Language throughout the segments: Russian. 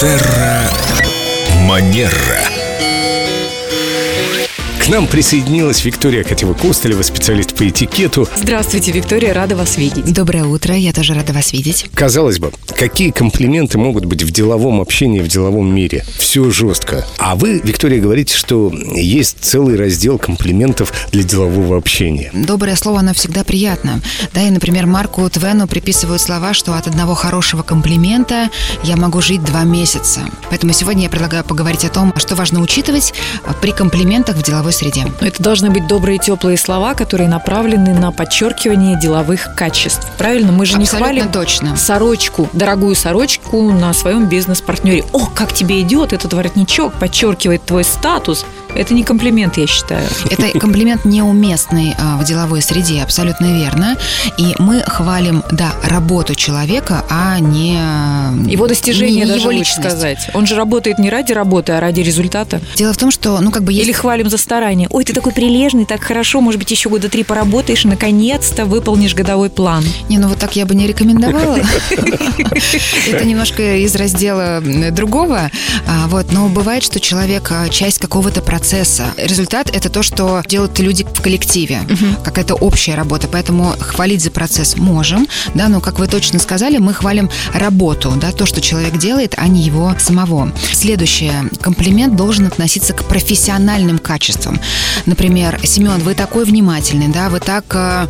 Терра Манера. К нам присоединилась Виктория Котева-Костолева, специалист по этикету. Здравствуйте, Виктория, рада вас видеть. Доброе утро, я тоже рада вас видеть. Казалось бы, какие комплименты могут быть в деловом общении, в деловом мире? Все жестко. А вы, Виктория, говорите, что есть целый раздел комплиментов для делового общения. Доброе слово, оно всегда приятно. Да, и, например, Марку Твену приписывают слова, что от одного хорошего комплимента я могу жить два месяца. Поэтому сегодня я предлагаю поговорить о том, что важно учитывать при комплиментах в деловой среде. Это должны быть добрые теплые слова, которые направлены на подчеркивание деловых качеств. Правильно? Мы же Абсолютно не хвалим точно. сорочку, дорогую сорочку на своем бизнес-партнере. О, как тебе идет этот воротничок, подчеркивает твой статус. Это не комплимент, я считаю. Это комплимент неуместный а, в деловой среде, абсолютно верно. И мы хвалим, да, работу человека, а не Его достижение, не даже его лучше личность. сказать. Он же работает не ради работы, а ради результата. Дело в том, что, ну, как бы есть Или хвалим за старание. Ой, ты такой прилежный, так хорошо, может быть, еще года три поработаешь, и наконец-то выполнишь годовой план. Не, ну вот так я бы не рекомендовала. Это немножко из раздела другого. А, Вот, но бывает, что человек а, часть какого-то процесса. Результат это то, что делают люди в коллективе, какая-то общая работа. Поэтому хвалить за процесс можем, да, но как вы точно сказали, мы хвалим работу, да, то, что человек делает, а не его самого. Следующее. Комплимент должен относиться к профессиональным качествам. Например, Семен, вы такой внимательный, да, вы так э,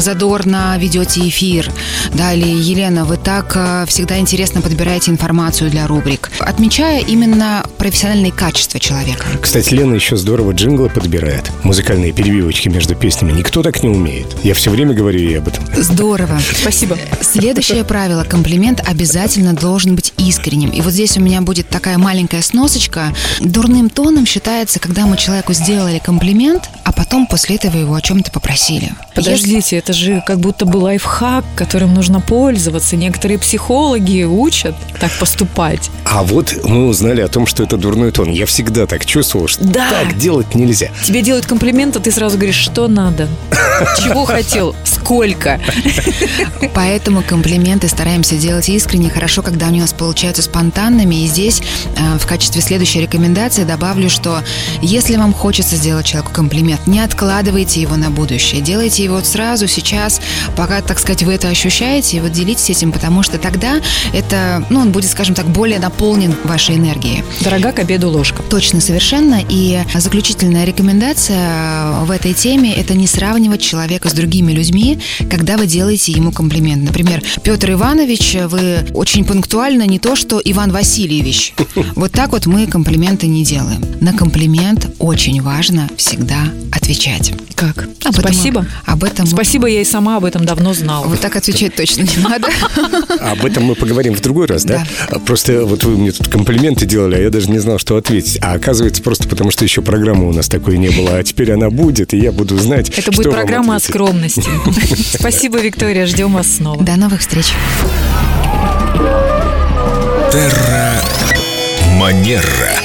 задорно ведете эфир, да, или Елена, вы так э, всегда интересно подбираете информацию для рубрик, отмечая именно профессиональные качества человека. Кстати, Лена еще здорово джинглы подбирает. Музыкальные перебивочки между песнями. Никто так не умеет. Я все время говорю ей об этом. Здорово. Спасибо. Следующее правило. Комплимент обязательно должен быть искренним. И вот здесь у меня будет такая маленькая сносочка. Дурным тоном считается, когда мы человеку сделали комплимент, а потом после этого его о чем-то попросили. Подождите, это же как будто бы лайфхак, которым нужно пользоваться. Некоторые психологи учат так поступать. А вот мы узнали о том, что это дурной тон. Я всегда так чувствовал, что Да. так делать нельзя. Тебе делают комплимент, а ты сразу говоришь, что надо, чего хотел, сколько. Поэтому комплименты стараемся делать искренне, хорошо, когда у нас получаются спонтанными. И здесь э, в качестве следующей рекомендации добавлю, что если вам хочется сделать человеку комплимент, не откладывайте его на будущее. Делайте его сразу, сейчас, пока, так сказать, вы это ощущаете, и вот делитесь этим, потому что тогда это, ну, он будет, скажем так, более наполнен вашей энергией. Дорога к обеду ложка. Точно, совершенно. И заключительная рекомендация в этой теме – это не сравнивать человека с другими людьми, когда вы делаете ему комплимент. Например, Петр Иванович, вы очень пунктуально не то, что Иван Васильевич. Вот так вот мы комплименты не делаем. На комплимент очень важно всегда отвечать. Как? Об этом- Спасибо. об этом... Спасибо, я и сама об этом давно знала. Вот так отвечать точно не надо. Об этом мы поговорим в другой раз, да? Просто вот вы мне тут комплименты делали, а я даже не знал, что ответить. А оказывается, просто потому что еще программы у нас такой не было. А теперь она будет, и я буду знать, Это будет программа о скромности. Спасибо, Виктория, ждем вас снова. До новых встреч. Терра Манера.